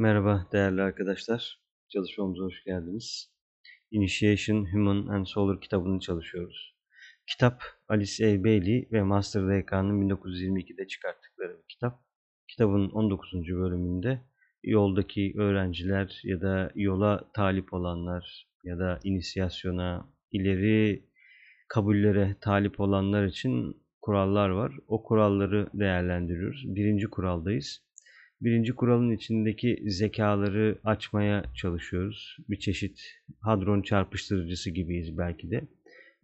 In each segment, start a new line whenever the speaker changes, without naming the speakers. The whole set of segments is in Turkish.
Merhaba değerli arkadaşlar. Çalışmamıza hoş geldiniz. Initiation Human and Solar kitabını çalışıyoruz. Kitap Alice A. Bailey ve Master DK'nın 1922'de çıkarttıkları bir kitap. Kitabın 19. bölümünde yoldaki öğrenciler ya da yola talip olanlar ya da inisiyasyona, ileri kabullere talip olanlar için kurallar var. O kuralları değerlendiriyoruz. Birinci kuraldayız. Birinci kuralın içindeki zekaları açmaya çalışıyoruz. Bir çeşit hadron çarpıştırıcısı gibiyiz belki de.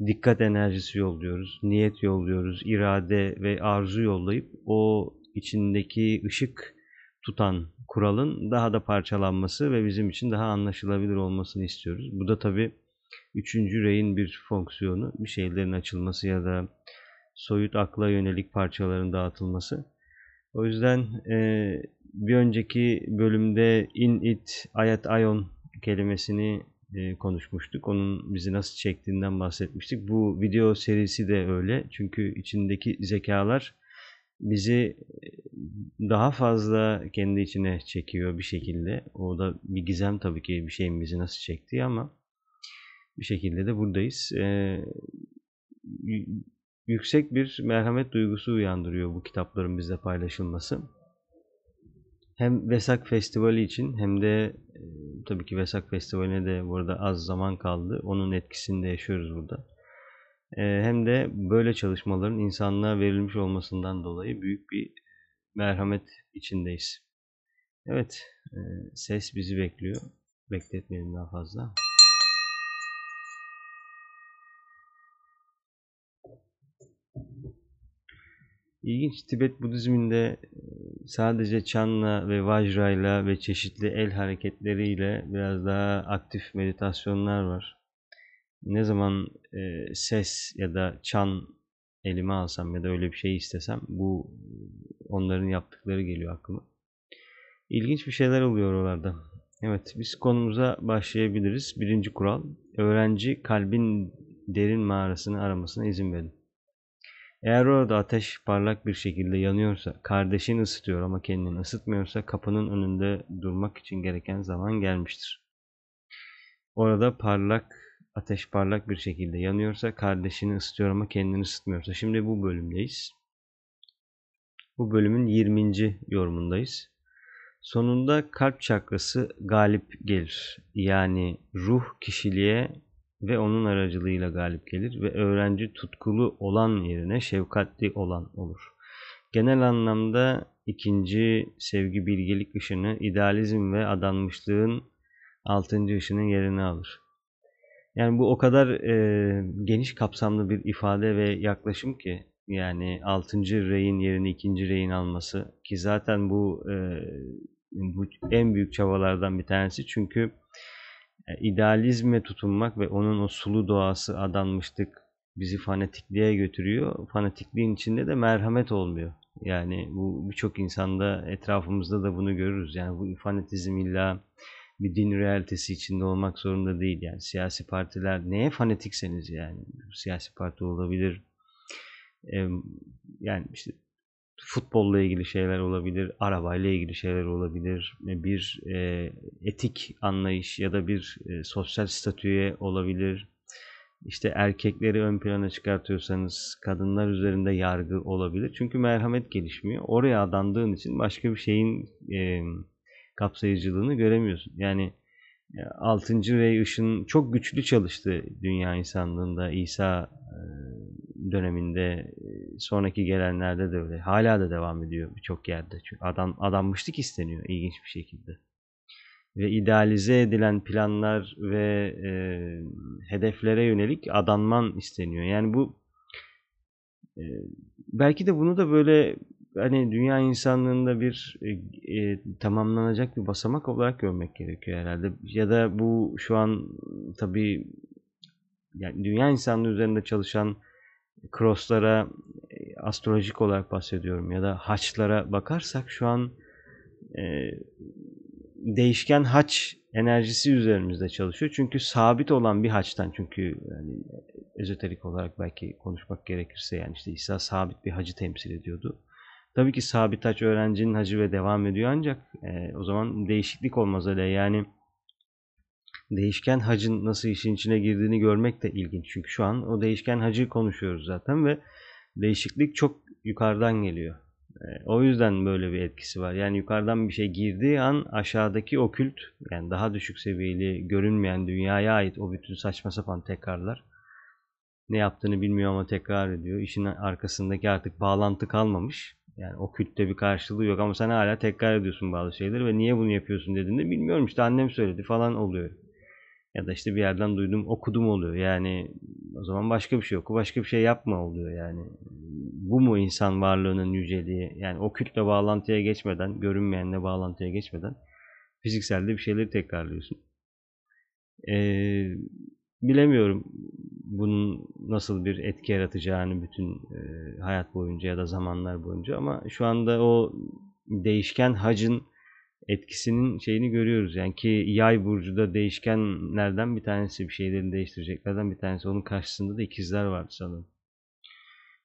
Dikkat enerjisi yolluyoruz, niyet yolluyoruz, irade ve arzu yollayıp o içindeki ışık tutan kuralın daha da parçalanması ve bizim için daha anlaşılabilir olmasını istiyoruz. Bu da tabii üçüncü reyin bir fonksiyonu, bir şeylerin açılması ya da soyut akla yönelik parçaların dağıtılması. O yüzden e, bir önceki bölümde in it, ayet ayon kelimesini e, konuşmuştuk. Onun bizi nasıl çektiğinden bahsetmiştik. Bu video serisi de öyle. Çünkü içindeki zekalar bizi daha fazla kendi içine çekiyor bir şekilde. O da bir gizem tabii ki bir şeyin bizi nasıl çektiği ama bir şekilde de buradayız. Ee, yüksek bir merhamet duygusu uyandırıyor bu kitapların bizle paylaşılması. Hem Vesak Festivali için hem de e, tabii ki Vesak Festivali'ne de burada az zaman kaldı. Onun etkisini de yaşıyoruz burada. E, hem de böyle çalışmaların insanlığa verilmiş olmasından dolayı büyük bir merhamet içindeyiz. Evet, e, ses bizi bekliyor. Bekletmeyelim daha fazla. İlginç Tibet Budizminde sadece Chanla ve Vajra'yla ve çeşitli el hareketleriyle biraz daha aktif meditasyonlar var. Ne zaman e, ses ya da çan elime alsam ya da öyle bir şey istesem bu onların yaptıkları geliyor aklıma. İlginç bir şeyler oluyor oralarda. Evet biz konumuza başlayabiliriz. Birinci kural öğrenci kalbin derin mağarasını aramasına izin verin. Eğer orada ateş parlak bir şekilde yanıyorsa, kardeşini ısıtıyor ama kendini ısıtmıyorsa kapının önünde durmak için gereken zaman gelmiştir. Orada parlak, ateş parlak bir şekilde yanıyorsa, kardeşini ısıtıyor ama kendini ısıtmıyorsa. Şimdi bu bölümdeyiz. Bu bölümün 20. yorumundayız. Sonunda kalp çakrası galip gelir. Yani ruh kişiliğe ve onun aracılığıyla galip gelir ve öğrenci tutkulu olan yerine şefkatli olan olur. Genel anlamda ikinci sevgi bilgelik ışını idealizm ve adanmışlığın altıncı ışının yerini alır. Yani bu o kadar e, geniş kapsamlı bir ifade ve yaklaşım ki yani altıncı reyin yerini ikinci reyin alması ki zaten bu, e, bu en büyük çabalardan bir tanesi çünkü idealizme tutunmak ve onun o sulu doğası adanmışlık bizi fanatikliğe götürüyor. Fanatikliğin içinde de merhamet olmuyor. Yani bu birçok insanda etrafımızda da bunu görürüz. Yani bu fanatizm illa bir din realitesi içinde olmak zorunda değil. Yani siyasi partiler neye fanatikseniz yani siyasi parti olabilir. Yani işte futbolla ilgili şeyler olabilir, arabayla ilgili şeyler olabilir, bir e, etik anlayış ya da bir e, sosyal statüye olabilir. İşte erkekleri ön plana çıkartıyorsanız kadınlar üzerinde yargı olabilir. Çünkü merhamet gelişmiyor. Oraya adandığın için başka bir şeyin e, kapsayıcılığını göremiyorsun. Yani 6. Rey ışın çok güçlü çalıştı dünya insanlığında. İsa e, döneminde sonraki gelenlerde de öyle. Hala da devam ediyor birçok yerde. Çünkü adam adanmışlık isteniyor ilginç bir şekilde. Ve idealize edilen planlar ve e, hedeflere yönelik adanman isteniyor. Yani bu e, belki de bunu da böyle hani dünya insanlığında bir e, e, tamamlanacak bir basamak olarak görmek gerekiyor herhalde. Ya da bu şu an tabii yani dünya insanlığı üzerinde çalışan crosslara e, astrolojik olarak bahsediyorum ya da haçlara bakarsak şu an e, değişken haç enerjisi üzerimizde çalışıyor. Çünkü sabit olan bir haçtan çünkü yani ezoterik olarak belki konuşmak gerekirse yani işte İsa sabit bir hacı temsil ediyordu. Tabii ki sabit haç öğrencinin hacı ve devam ediyor ancak e, o zaman değişiklik olmaz öyle. Yani değişken hacın nasıl işin içine girdiğini görmek de ilginç. Çünkü şu an o değişken hacı konuşuyoruz zaten ve değişiklik çok yukarıdan geliyor. E, o yüzden böyle bir etkisi var. Yani yukarıdan bir şey girdiği an aşağıdaki okült yani daha düşük seviyeli görünmeyen dünyaya ait o bütün saçma sapan tekrarlar ne yaptığını bilmiyor ama tekrar ediyor. İşin arkasındaki artık bağlantı kalmamış. Yani o kültte bir karşılığı yok ama sen hala tekrar ediyorsun bazı şeyleri ve niye bunu yapıyorsun dediğinde bilmiyorum işte annem söyledi falan oluyor. Ya da işte bir yerden duydum okudum oluyor. Yani o zaman başka bir şey oku başka bir şey yapma oluyor yani. Bu mu insan varlığının yüceliği? Yani o kültle bağlantıya geçmeden, görünmeyenle bağlantıya geçmeden fizikselde bir şeyleri tekrarlıyorsun. Ee, bilemiyorum bunun nasıl bir etki yaratacağını bütün e, hayat boyunca ya da zamanlar boyunca ama şu anda o değişken hacın etkisinin şeyini görüyoruz. Yani ki yay burcuda değişkenlerden bir tanesi bir şeylerin değiştireceklerden bir tanesi. Onun karşısında da ikizler vardı sanırım.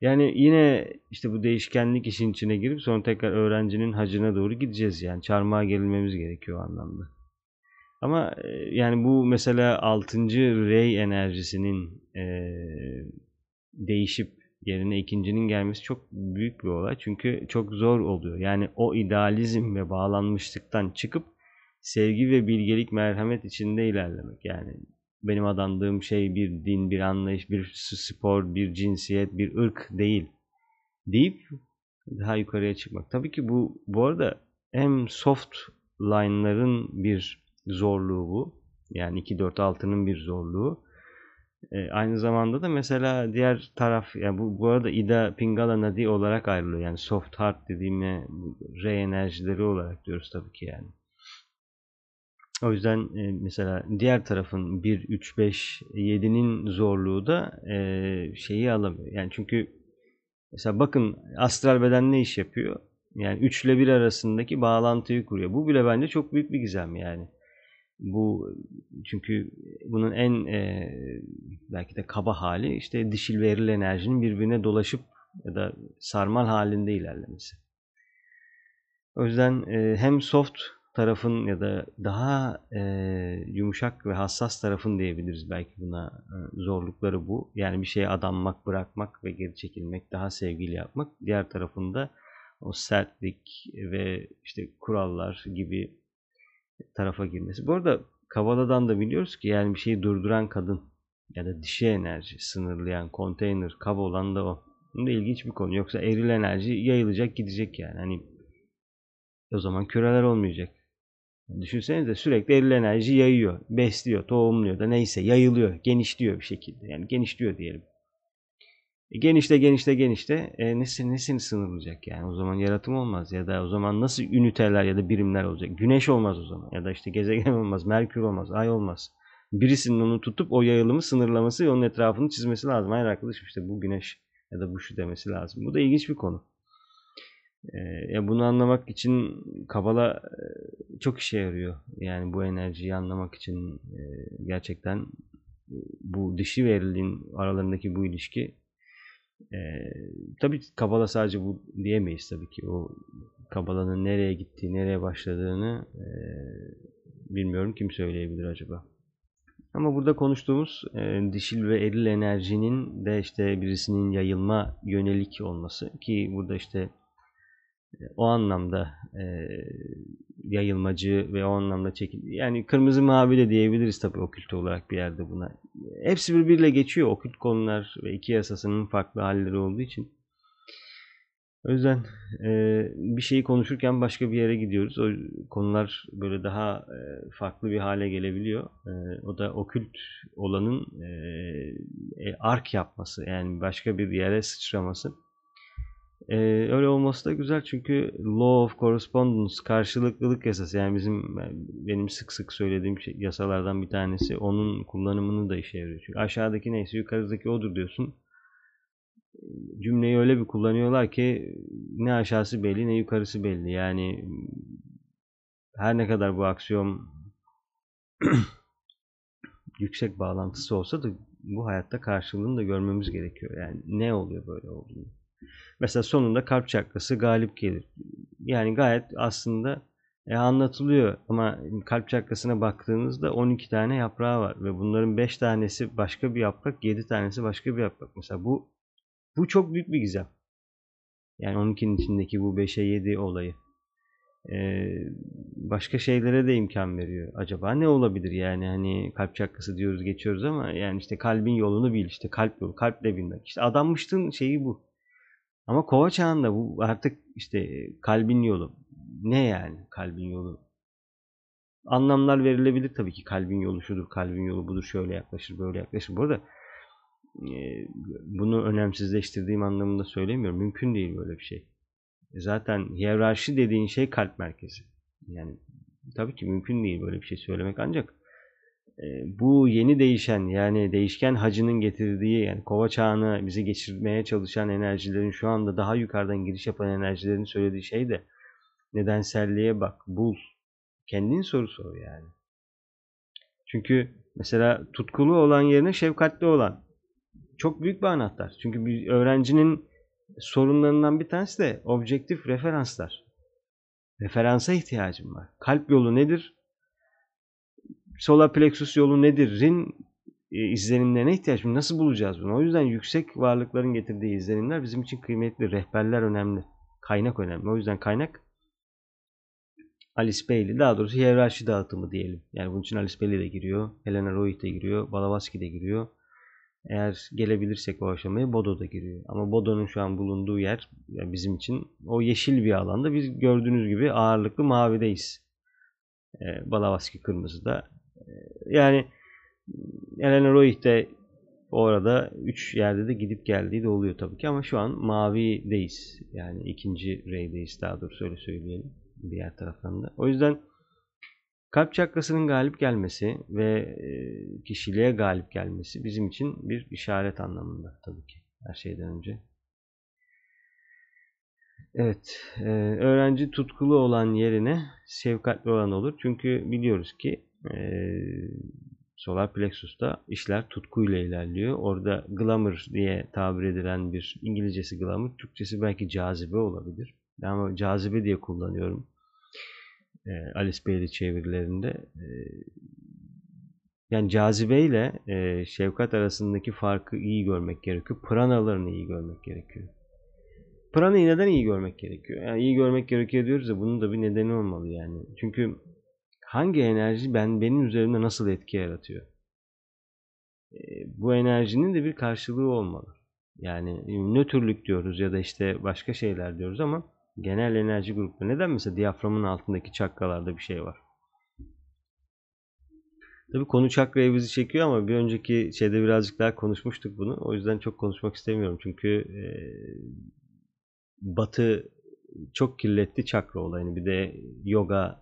Yani yine işte bu değişkenlik işin içine girip sonra tekrar öğrencinin hacına doğru gideceğiz yani. Çarmıha gerilmemiz gerekiyor o anlamda. Ama e, yani bu mesela 6. rey enerjisinin e, değişip yerine ikincinin gelmesi çok büyük bir olay. Çünkü çok zor oluyor. Yani o idealizm ve bağlanmışlıktan çıkıp sevgi ve bilgelik merhamet içinde ilerlemek. Yani benim adandığım şey bir din, bir anlayış, bir spor, bir cinsiyet, bir ırk değil deyip daha yukarıya çıkmak. Tabii ki bu bu arada hem soft line'ların bir zorluğu bu. Yani 2-4-6'nın bir zorluğu. E, aynı zamanda da mesela diğer taraf yani bu, bu arada Ida Pingala Nadi olarak ayrılıyor. Yani soft heart dediğime re enerjileri olarak diyoruz tabii ki yani. O yüzden e, mesela diğer tarafın 1, 3, 5, 7'nin zorluğu da e, şeyi alamıyor. Yani çünkü mesela bakın astral beden ne iş yapıyor? Yani 3 ile 1 arasındaki bağlantıyı kuruyor. Bu bile bence çok büyük bir gizem yani. Bu çünkü bunun en e, belki de kaba hali işte dişil ve eril enerjinin birbirine dolaşıp ya da sarmal halinde ilerlemesi. O yüzden e, hem soft tarafın ya da daha e, yumuşak ve hassas tarafın diyebiliriz belki buna e, zorlukları bu. Yani bir şeye adanmak, bırakmak ve geri çekilmek, daha sevgili yapmak. Diğer tarafında o sertlik ve işte kurallar gibi tarafa girmesi. Bu arada Kabala'dan da biliyoruz ki yani bir şeyi durduran kadın ya da dişi enerji sınırlayan konteyner kab olan da o. Bu da ilginç bir konu. Yoksa eril enerji yayılacak gidecek yani. Hani o zaman küreler olmayacak. Düşünsenize sürekli eril enerji yayıyor, besliyor, tohumluyor da neyse yayılıyor, genişliyor bir şekilde. Yani genişliyor diyelim. E, genişte genişte genişte e, nesini, nesini sınırlayacak yani? O zaman yaratım olmaz ya da o zaman nasıl üniteler ya da birimler olacak? Güneş olmaz o zaman ya da işte gezegen olmaz merkür olmaz ay olmaz. Birisinin onu tutup o yayılımı sınırlaması ve onun etrafını çizmesi lazım. Hayır arkadaşım işte bu güneş ya da bu şu demesi lazım. Bu da ilginç bir konu. E, bunu anlamak için kabala e, çok işe yarıyor. Yani bu enerjiyi anlamak için e, gerçekten e, bu dişi ve eriliğin aralarındaki bu ilişki ee, tabii Kabala sadece bu diyemeyiz tabii ki. O Kabala'nın nereye gittiği, nereye başladığını e, bilmiyorum kim söyleyebilir acaba. Ama burada konuştuğumuz e, dişil ve eril enerjinin de işte birisinin yayılma yönelik olması ki burada işte e, o anlamda e, yayılmacı ve o anlamda çekil yani kırmızı mavi de diyebiliriz tabii okült olarak bir yerde buna. Hepsi birbiriyle geçiyor okült konular ve iki yasasının farklı halleri olduğu için. O yüzden e, bir şeyi konuşurken başka bir yere gidiyoruz. O konular böyle daha e, farklı bir hale gelebiliyor. E, o da okült olanın e, e, ark yapması yani başka bir yere sıçraması. Ee, öyle olması da güzel çünkü law of correspondence karşılıklılık yasası yani bizim benim sık sık söylediğim şey, yasalardan bir tanesi onun kullanımını da işe yarıyor. Çünkü aşağıdaki neyse yukarıdaki odur diyorsun. Cümleyi öyle bir kullanıyorlar ki ne aşağısı belli ne yukarısı belli. Yani her ne kadar bu aksiyom yüksek bağlantısı olsa da bu hayatta karşılığını da görmemiz gerekiyor. Yani ne oluyor böyle olduğunu. Mesela sonunda kalp çakrası galip gelir. Yani gayet aslında e, anlatılıyor ama kalp çakrasına baktığınızda 12 tane yaprağı var ve bunların 5 tanesi başka bir yaprak, 7 tanesi başka bir yaprak. Mesela bu bu çok büyük bir gizem. Yani 12'nin içindeki bu 5'e 7 olayı. Ee, başka şeylere de imkan veriyor. Acaba ne olabilir yani hani kalp çakrası diyoruz geçiyoruz ama yani işte kalbin yolunu bil işte kalp yolu kalple bilmek. İşte adanmıştın şeyi bu. Ama kova çağında bu artık işte kalbin yolu. Ne yani kalbin yolu? Anlamlar verilebilir tabii ki kalbin yolu şudur, kalbin yolu budur, şöyle yaklaşır, böyle yaklaşır. Bu arada bunu önemsizleştirdiğim anlamında söylemiyorum. Mümkün değil böyle bir şey. Zaten hiyerarşi dediğin şey kalp merkezi. Yani tabii ki mümkün değil böyle bir şey söylemek ancak bu yeni değişen yani değişken hacının getirdiği yani kova çağını bizi geçirmeye çalışan enerjilerin şu anda daha yukarıdan giriş yapan enerjilerin söylediği şey de nedenselliğe bak, bul. Kendin soru sor yani. Çünkü mesela tutkulu olan yerine şefkatli olan çok büyük bir anahtar. Çünkü bir öğrencinin sorunlarından bir tanesi de objektif referanslar. Referansa ihtiyacım var. Kalp yolu nedir? Solar plexus yolu nedir'in e, izlenimlerine ihtiyaç var. Nasıl bulacağız bunu? O yüzden yüksek varlıkların getirdiği izlenimler bizim için kıymetli. Rehberler önemli. Kaynak önemli. O yüzden kaynak Alice Bailey, daha doğrusu hiyerarşi dağıtımı diyelim. Yani bunun için Alice Bailey de giriyor, Helena Royd de giriyor, Balavaski de giriyor. Eğer gelebilirsek o aşamaya Bodo da giriyor. Ama Bodo'nun şu an bulunduğu yer yani bizim için o yeşil bir alanda. Biz gördüğünüz gibi ağırlıklı mavideyiz. E, Balavaski kırmızıda. Yani Elena Roy de orada 3 yerde de gidip geldiği de oluyor tabii ki ama şu an mavideyiz. Yani ikinci reydeyiz daha doğrusu öyle söyleyelim diğer taraftan da. O yüzden kalp çakrasının galip gelmesi ve e, kişiliğe galip gelmesi bizim için bir işaret anlamında tabii ki her şeyden önce. Evet, e, öğrenci tutkulu olan yerine şefkatli olan olur. Çünkü biliyoruz ki e, solar plexus'ta işler tutkuyla ilerliyor. Orada glamour diye tabir edilen bir İngilizcesi glamour, Türkçesi belki cazibe olabilir. Ama cazibe diye kullanıyorum e, Alice Bailey çevirilerinde. E, yani cazibe ile e, şefkat arasındaki farkı iyi görmek gerekiyor. Pranalarını iyi görmek gerekiyor. Pranayı neden iyi görmek gerekiyor? Yani iyi görmek gerekiyor diyoruz ya bunun da bir nedeni olmalı yani. Çünkü hangi enerji ben benim üzerimde nasıl etki yaratıyor? E, bu enerjinin de bir karşılığı olmalı. Yani nötrlük diyoruz ya da işte başka şeyler diyoruz ama Genel enerji grupları. Neden mesela diyaframın altındaki çakralarda bir şey var? Tabii konu çakraya bizi çekiyor ama bir önceki şeyde birazcık daha konuşmuştuk bunu. O yüzden çok konuşmak istemiyorum. Çünkü e, Batı çok kirletti çakra olayını. Bir de yoga,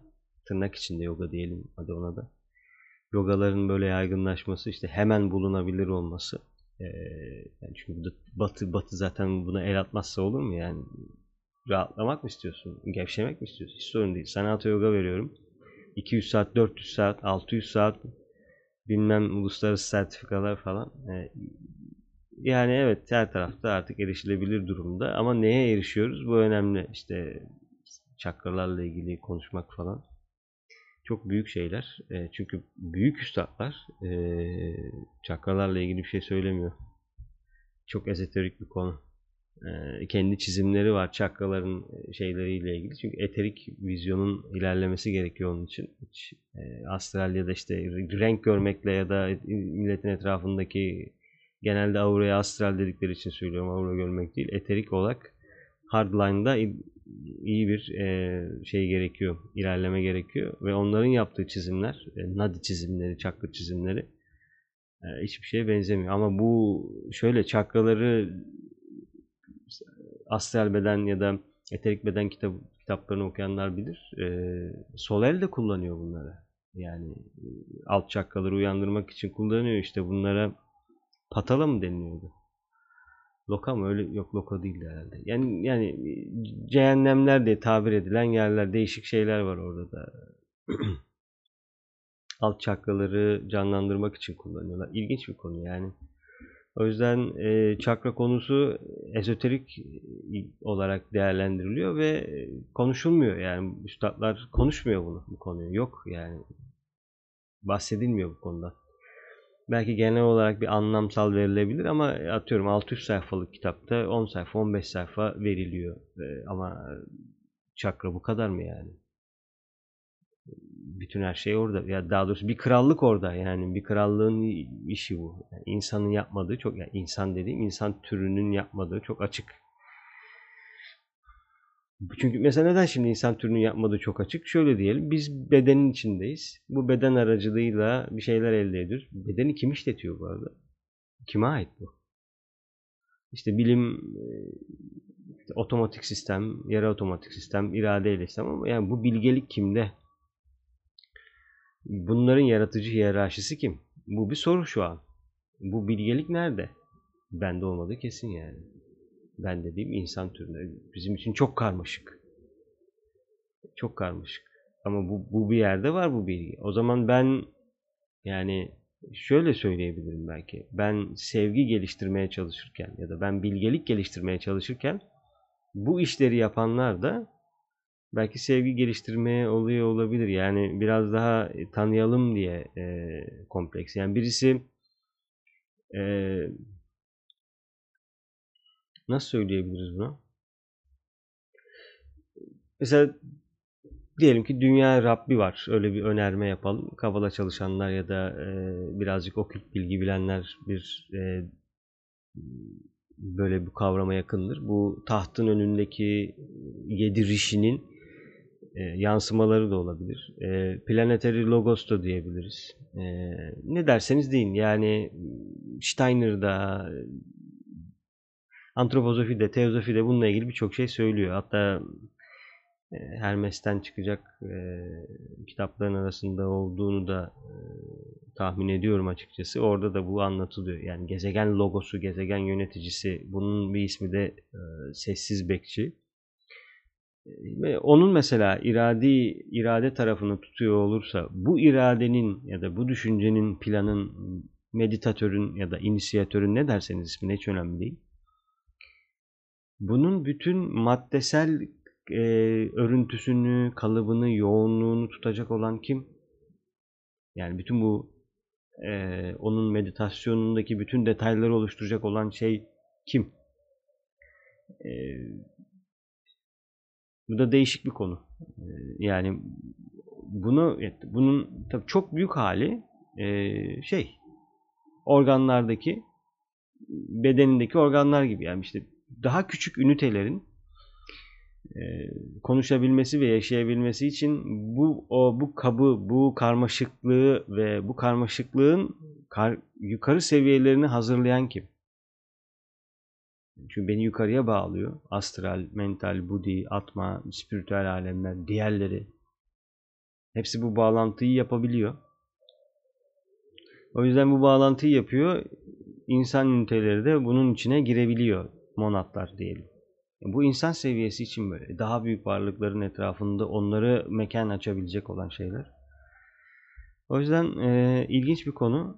tırnak içinde yoga diyelim hadi ona da. Yogaların böyle yaygınlaşması, işte hemen bulunabilir olması. E, yani çünkü Batı, Batı zaten buna el atmazsa olur mu yani? Rahatlamak mı istiyorsun? Gevşemek mi istiyorsun? Hiç sorun değil. Sana auto yoga veriyorum. 200 saat, 400 saat, 600 saat bilmem uluslararası sertifikalar falan. E, yani evet her tarafta artık erişilebilir durumda ama neye erişiyoruz? Bu önemli. İşte çakralarla ilgili konuşmak falan. Çok büyük şeyler. E, çünkü büyük üstadlar e, çakralarla ilgili bir şey söylemiyor. Çok ezoterik bir konu kendi çizimleri var çakraların şeyleriyle ilgili. Çünkü eterik vizyonun ilerlemesi gerekiyor onun için. Hiç, e, astral ya da işte renk görmekle ya da milletin etrafındaki genelde auraya astral dedikleri için söylüyorum. Aura görmek değil. Eterik olarak hardline'da iyi bir e, şey gerekiyor. ilerleme gerekiyor. Ve onların yaptığı çizimler, e, nadi çizimleri, çakra çizimleri hiçbir şeye benzemiyor. Ama bu şöyle çakraları astral beden ya da eterik beden kitap, kitaplarını okuyanlar bilir. E, Solel de kullanıyor bunları. Yani e, alt çakraları uyandırmak için kullanıyor. İşte bunlara patala mı deniliyordu? Loka mı? Öyle yok loka değil herhalde. Yani yani cehennemler diye tabir edilen yerler, değişik şeyler var orada da. alt çakraları canlandırmak için kullanıyorlar. İlginç bir konu yani. O yüzden e, çakra konusu ezoterik olarak değerlendiriliyor ve konuşulmuyor. Yani üstadlar konuşmuyor bunu bu konuyu. Yok yani bahsedilmiyor bu konuda. Belki genel olarak bir anlamsal verilebilir ama atıyorum 600 sayfalık kitapta 10 sayfa 15 sayfa veriliyor. Ama çakra bu kadar mı yani? bütün her şey orada. Ya daha doğrusu bir krallık orada. Yani bir krallığın işi bu. Yani insanın yapmadığı çok yani insan dediğim insan türünün yapmadığı çok açık. Çünkü mesela neden şimdi insan türünün yapmadığı çok açık? Şöyle diyelim. Biz bedenin içindeyiz. Bu beden aracılığıyla bir şeyler elde ediyoruz. Bedeni kim işletiyor bu arada? Kime ait bu? İşte bilim işte otomatik sistem, yarı otomatik sistem, iradeyle sistem ama yani bu bilgelik kimde? Bunların yaratıcı hiyerarşisi kim? Bu bir soru şu an. Bu bilgelik nerede? Bende olmadığı kesin yani. Ben dediğim insan türünde. Bizim için çok karmaşık. Çok karmaşık. Ama bu, bu bir yerde var bu bilgi. O zaman ben yani şöyle söyleyebilirim belki. Ben sevgi geliştirmeye çalışırken ya da ben bilgelik geliştirmeye çalışırken bu işleri yapanlar da belki sevgi geliştirmeye oluyor olabilir. Yani biraz daha e, tanıyalım diye e, kompleks. Yani birisi e, nasıl söyleyebiliriz bunu? Mesela diyelim ki dünya Rabbi var. Öyle bir önerme yapalım. Kavala çalışanlar ya da e, birazcık okült bilgi bilenler bir e, böyle bir kavrama yakındır. Bu tahtın önündeki yedi rişinin e, yansımaları da olabilir. E, planetary logos da diyebiliriz. E, ne derseniz deyin. Yani Steiner'da antropozofi teozofi de bununla ilgili birçok şey söylüyor. Hatta e, Hermes'ten çıkacak e, kitapların arasında olduğunu da e, tahmin ediyorum açıkçası. Orada da bu anlatılıyor. Yani gezegen logosu, gezegen yöneticisi, bunun bir ismi de e, sessiz bekçi ve onun mesela iradi irade tarafını tutuyor olursa bu iradenin ya da bu düşüncenin planın meditatörün ya da inisiyatörün ne derseniz ismi hiç önemli değil. Bunun bütün maddesel e, örüntüsünü, kalıbını, yoğunluğunu tutacak olan kim? Yani bütün bu e, onun meditasyonundaki bütün detayları oluşturacak olan şey kim? E, bu da değişik bir konu. Ee, yani bunu bunun tabii çok büyük hali e, şey organlardaki bedenindeki organlar gibi yani işte daha küçük ünitelerin e, konuşabilmesi ve yaşayabilmesi için bu o bu kabı bu karmaşıklığı ve bu karmaşıklığın kar, yukarı seviyelerini hazırlayan kim? Çünkü beni yukarıya bağlıyor. Astral, mental, budi, atma, spiritüel alemler, diğerleri. Hepsi bu bağlantıyı yapabiliyor. O yüzden bu bağlantıyı yapıyor. İnsan üniteleri de bunun içine girebiliyor. Monatlar diyelim. Bu insan seviyesi için böyle. Daha büyük varlıkların etrafında onları mekan açabilecek olan şeyler. O yüzden e, ilginç bir konu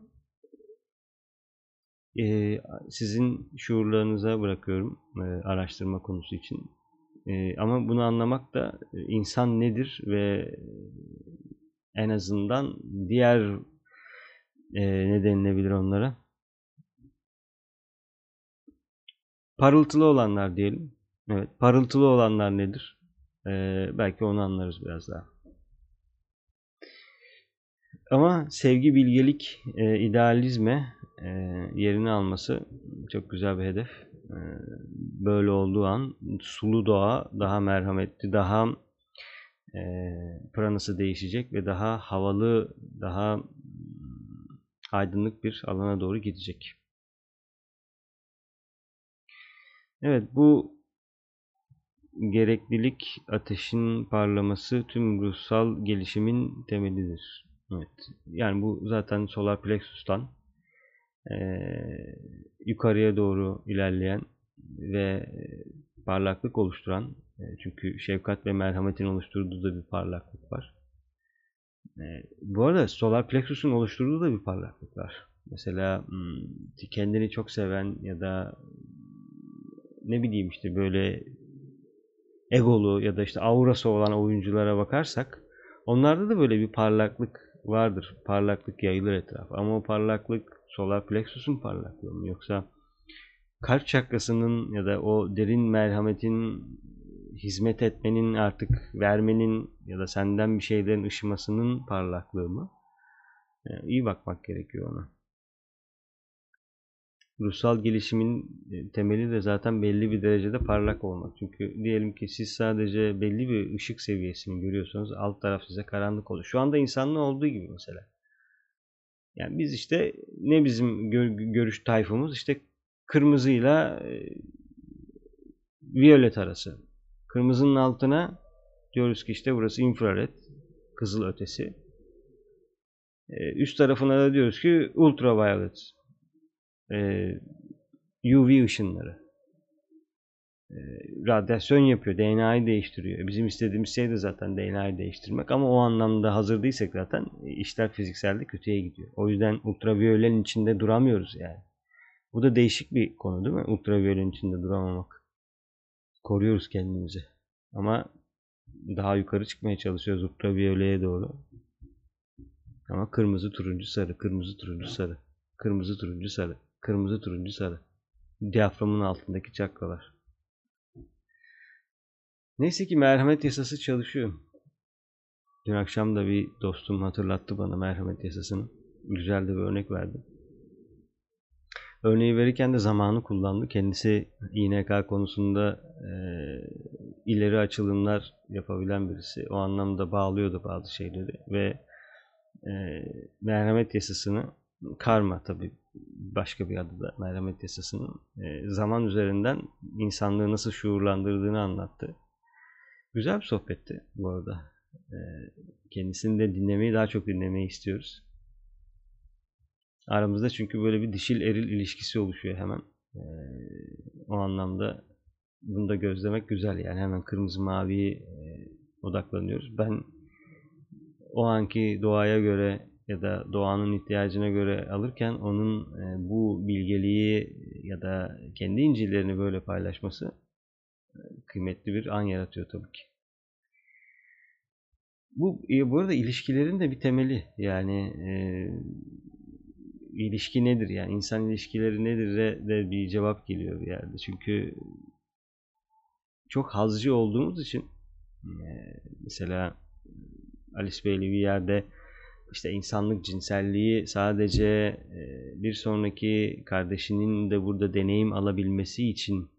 e, sizin şuurlarınıza bırakıyorum e, araştırma konusu için. E, ama bunu anlamak da e, insan nedir ve en azından diğer e, ne denilebilir onlara? Parıltılı olanlar diyelim. Evet, parıltılı olanlar nedir? E, belki onu anlarız biraz daha. Ama sevgi, bilgelik, e, idealizme e, yerini alması çok güzel bir hedef. E, böyle olduğu an sulu doğa daha merhametli, daha e, pranası değişecek ve daha havalı, daha aydınlık bir alana doğru gidecek. Evet bu gereklilik ateşin parlaması tüm ruhsal gelişimin temelidir. Evet. Yani bu zaten solar plexus'tan e, yukarıya doğru ilerleyen ve parlaklık oluşturan e, çünkü şefkat ve merhametin oluşturduğu da bir parlaklık var. E, bu arada solar plexus'un oluşturduğu da bir parlaklık var. Mesela hmm, kendini çok seven ya da ne bileyim işte böyle egolu ya da işte aurası olan oyunculara bakarsak onlarda da böyle bir parlaklık vardır. Parlaklık yayılır etraf. Ama o parlaklık solar plexus'un parlaklığı mı yoksa kalp çakrasının ya da o derin merhametin hizmet etmenin artık vermenin ya da senden bir şeylerin ışımasının parlaklığı mı? Yani iyi bakmak gerekiyor ona. Ruhsal gelişimin e, temeli de zaten belli bir derecede parlak olmak. Çünkü diyelim ki siz sadece belli bir ışık seviyesini görüyorsanız alt taraf size karanlık oluyor. Şu anda insanlı olduğu gibi mesela. Yani biz işte ne bizim görüş tayfımız işte kırmızıyla e, violet arası. Kırmızının altına diyoruz ki işte burası infrared, kızıl ötesi. E, üst tarafına da diyoruz ki ultraviolet, e, UV ışınları. E, radyasyon yapıyor, DNA'yı değiştiriyor. Bizim istediğimiz şey de zaten DNA'yı değiştirmek ama o anlamda hazır değilsek zaten işler fizikselde kötüye gidiyor. O yüzden ultraviyolenin içinde duramıyoruz yani. Bu da değişik bir konu değil mi? Ultraviyolenin içinde duramamak. Koruyoruz kendimizi. Ama daha yukarı çıkmaya çalışıyoruz ultraviyoleye doğru. Ama kırmızı, turuncu, sarı, kırmızı, turuncu, sarı, kırmızı, turuncu, sarı, kırmızı, turuncu, sarı. Diyaframın altındaki çakralar. Neyse ki merhamet yasası çalışıyor. Dün akşam da bir dostum hatırlattı bana merhamet yasasını. Güzel de bir örnek verdi. Örneği verirken de zamanı kullandı. Kendisi İNK konusunda e, ileri açılımlar yapabilen birisi. O anlamda bağlıyordu bazı şeyleri ve e, merhamet yasasını karma tabi başka bir adı da merhamet yasasının e, zaman üzerinden insanlığı nasıl şuurlandırdığını anlattı. Güzel bir sohbetti bu arada. E, kendisini de dinlemeyi daha çok dinlemeyi istiyoruz. Aramızda çünkü böyle bir dişil eril ilişkisi oluşuyor hemen. E, o anlamda bunu da gözlemek güzel yani hemen kırmızı maviye e, odaklanıyoruz. Ben o anki doğaya göre ya da doğanın ihtiyacına göre alırken onun e, bu bilgeliği ya da kendi incilerini böyle paylaşması e, kıymetli bir an yaratıyor tabii ki. Bu, e, bu arada ilişkilerin de bir temeli. Yani e, ilişki nedir? Yani insan ilişkileri nedir de, de bir cevap geliyor bir yerde. Çünkü çok hazcı olduğumuz için e, mesela Alice Bailey bir yerde işte insanlık cinselliği sadece e, bir sonraki kardeşinin de burada deneyim alabilmesi için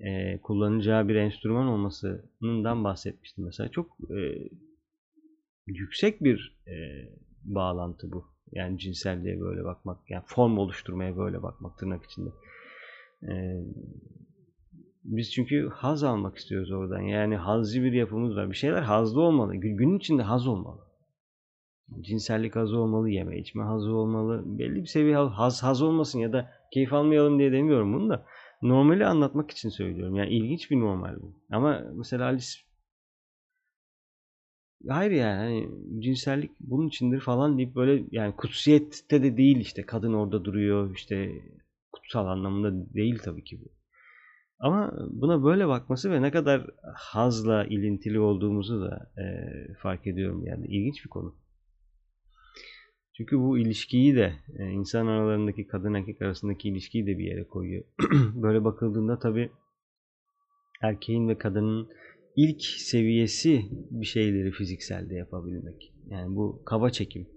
e, kullanacağı bir enstrüman olmasından bahsetmişti mesela. Çok e, yüksek bir bağlantı bu. Yani cinselliğe böyle bakmak, yani form oluşturmaya böyle bakmak tırnak içinde. Biz çünkü haz almak istiyoruz oradan. Yani hazcı bir yapımız var. Bir şeyler hazlı olmalı. Günün içinde haz olmalı. Cinsellik hazı olmalı, yeme içme hazı olmalı. Belli bir seviye haz, haz olmasın ya da keyif almayalım diye demiyorum bunu da. Normali anlatmak için söylüyorum. Yani ilginç bir normal bu. Ama mesela Alice Hayır yani hani cinsellik bunun içindir falan deyip böyle yani kutsiyette de değil işte kadın orada duruyor işte kutsal anlamında değil tabii ki bu. Ama buna böyle bakması ve ne kadar hazla ilintili olduğumuzu da e, fark ediyorum yani ilginç bir konu. Çünkü bu ilişkiyi de e, insan aralarındaki kadın erkek arasındaki ilişkiyi de bir yere koyuyor. böyle bakıldığında tabii erkeğin ve kadının ilk seviyesi bir şeyleri fizikselde yapabilmek. Yani bu kaba çekim.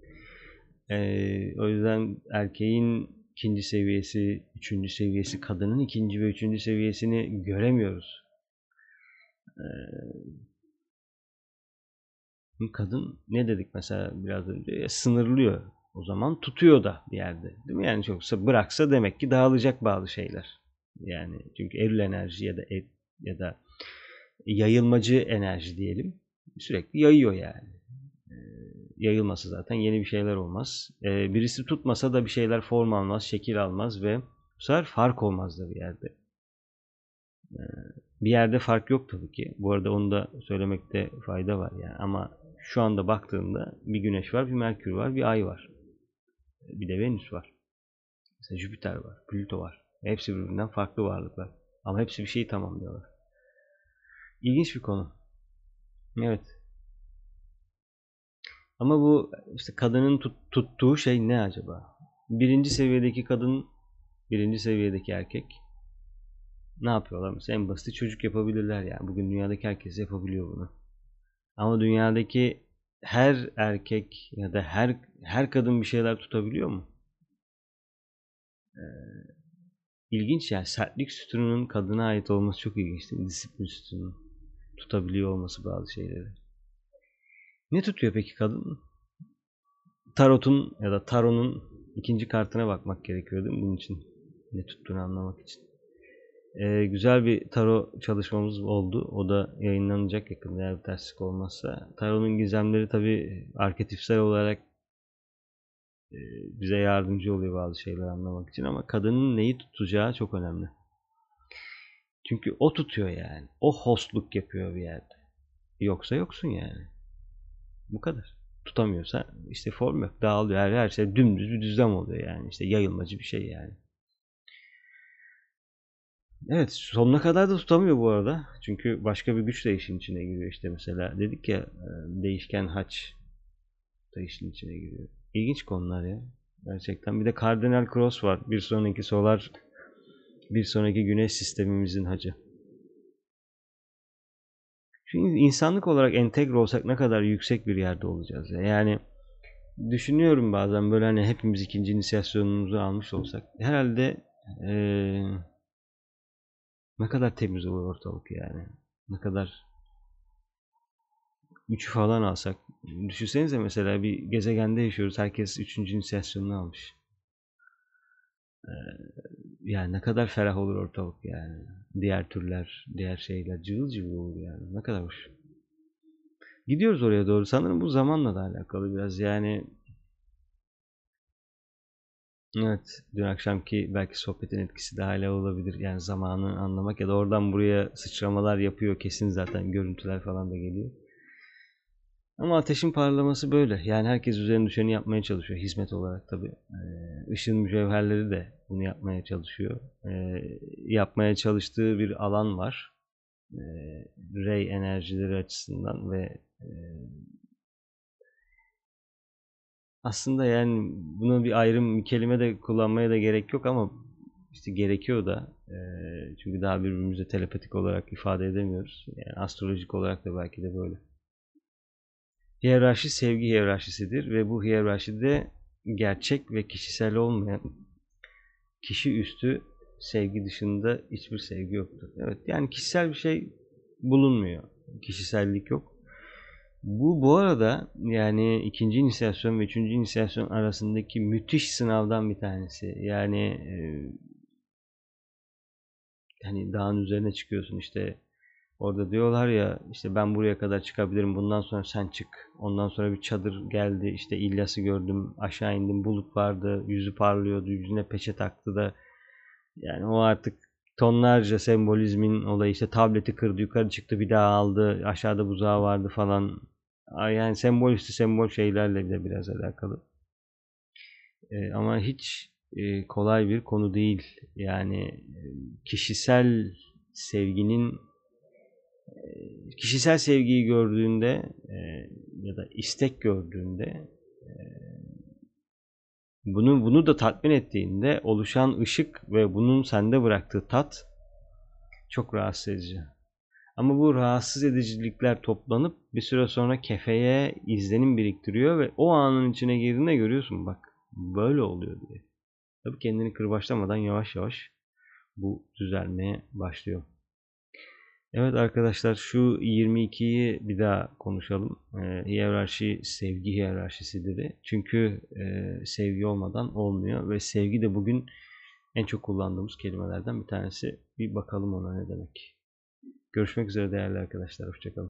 Ee, o yüzden erkeğin ikinci seviyesi, üçüncü seviyesi, kadının ikinci ve üçüncü seviyesini göremiyoruz. Ee, kadın ne dedik mesela biraz önce e, sınırlıyor. O zaman tutuyor da bir yerde. Değil mi? Yani çoksa bıraksa demek ki dağılacak bazı şeyler. Yani çünkü eril enerji ya da ev, ya da yayılmacı enerji diyelim. Sürekli yayıyor yani. Ee, yayılması zaten yeni bir şeyler olmaz. Ee, birisi tutmasa da bir şeyler form almaz, şekil almaz ve bu sefer fark olmaz da bir yerde. Bir yerde fark yok tabii ki. Bu arada onu da söylemekte fayda var yani. Ama şu anda baktığında bir güneş var, bir merkür var, bir ay var. Bir de Venüs var. Mesela Jüpiter var, Plüto var. Hepsi birbirinden farklı varlıklar. Ama hepsi bir şeyi tamamlıyorlar. İlginç bir konu. Evet. Ama bu işte kadının tut, tuttuğu şey ne acaba? Birinci seviyedeki kadın, birinci seviyedeki erkek ne yapıyorlar? Mesela en basit çocuk yapabilirler yani. Bugün dünyadaki herkes yapabiliyor bunu. Ama dünyadaki her erkek ya da her her kadın bir şeyler tutabiliyor mu? Ee, ilginç yani sertlik sütununun kadına ait olması çok ilginç? Disiplin sütununun tutabiliyor olması bazı şeyleri. Ne tutuyor peki kadın? Tarot'un ya da Taro'nun ikinci kartına bakmak gerekiyor değil mi bunun için? Ne tuttuğunu anlamak için. Ee, güzel bir tarot çalışmamız oldu. O da yayınlanacak yakında eğer bir terslik olmazsa. Tarot'un gizemleri tabi arketipsel olarak e, bize yardımcı oluyor bazı şeyler anlamak için ama kadının neyi tutacağı çok önemli. Çünkü o tutuyor yani. O hostluk yapıyor bir yerde. Yoksa yoksun yani. Bu kadar. Tutamıyorsa işte form yok. Dağılıyor. Her, her şey dümdüz bir düzlem oluyor yani. İşte yayılmacı bir şey yani. Evet sonuna kadar da tutamıyor bu arada. Çünkü başka bir güç de işin içine giriyor işte mesela. Dedik ya e, değişken haç da işin içine giriyor. İlginç konular ya. Gerçekten. Bir de Cardinal Cross var. Bir sonraki solar bir sonraki güneş sistemimizin hacı. Çünkü insanlık olarak entegre olsak ne kadar yüksek bir yerde olacağız ya. Yani düşünüyorum bazen böyle hani hepimiz ikinci inisiyasyonumuzu almış olsak herhalde ee, ne kadar temiz olur ortalık yani. Ne kadar üçü falan alsak. Düşünsenize mesela bir gezegende yaşıyoruz. Herkes üçüncü inisiyasyonunu almış. Ee, yani ne kadar ferah olur ortalık yani. Diğer türler, diğer şeyler cıvıl cıvıl olur yani. Ne kadar hoş. Gidiyoruz oraya doğru. Sanırım bu zamanla da alakalı biraz. Yani Evet, dün akşamki belki sohbetin etkisi de hala olabilir. Yani zamanı anlamak ya da oradan buraya sıçramalar yapıyor kesin zaten görüntüler falan da geliyor. Ama ateşin parlaması böyle. Yani herkes üzerine düşeni yapmaya çalışıyor. Hizmet olarak tabii. Ee, ışın mücevherleri de bunu yapmaya çalışıyor. Ee, yapmaya çalıştığı bir alan var. Ee, ray enerjileri açısından ve e, aslında yani buna bir ayrım bir kelime de kullanmaya da gerek yok ama işte gerekiyor da e, çünkü daha birbirimize telepatik olarak ifade edemiyoruz. Yani astrolojik olarak da belki de böyle. Hiyerarşi sevgi hiyerarşisidir ve bu hiyerarşide gerçek ve kişisel olmayan kişi üstü sevgi dışında hiçbir sevgi yoktur. Evet yani kişisel bir şey bulunmuyor. Kişisellik yok. Bu bu arada yani ikinci inisiyasyon ve üçüncü inisiyasyon arasındaki müthiş sınavdan bir tanesi. Yani e, hani dağın üzerine çıkıyorsun işte. Orada diyorlar ya işte ben buraya kadar çıkabilirim. Bundan sonra sen çık. Ondan sonra bir çadır geldi. İşte İlyas'ı gördüm. Aşağı indim. Bulut vardı. Yüzü parlıyordu. Yüzüne peçe taktı da. Yani o artık tonlarca sembolizmin olayı. İşte tableti kırdı. Yukarı çıktı. Bir daha aldı. Aşağıda buzağı vardı falan yani sembol üstü sembol şeylerle de biraz alakalı e, ama hiç e, kolay bir konu değil yani e, kişisel sevginin e, kişisel sevgiyi gördüğünde e, ya da istek gördüğünde e, bunu bunu da tatmin ettiğinde oluşan ışık ve bunun sende bıraktığı tat çok rahatsız edici. Ama bu rahatsız edicilikler toplanıp bir süre sonra kefeye izlenim biriktiriyor ve o anın içine girdiğinde görüyorsun bak böyle oluyor diye. Tabii kendini kırbaçlamadan yavaş yavaş bu düzelmeye başlıyor. Evet arkadaşlar şu 22'yi bir daha konuşalım. E, hiyerarşi sevgi hiyerarşisi dedi. Çünkü e, sevgi olmadan olmuyor ve sevgi de bugün en çok kullandığımız kelimelerden bir tanesi. Bir bakalım ona ne demek. Görüşmek üzere değerli arkadaşlar. Hoşçakalın.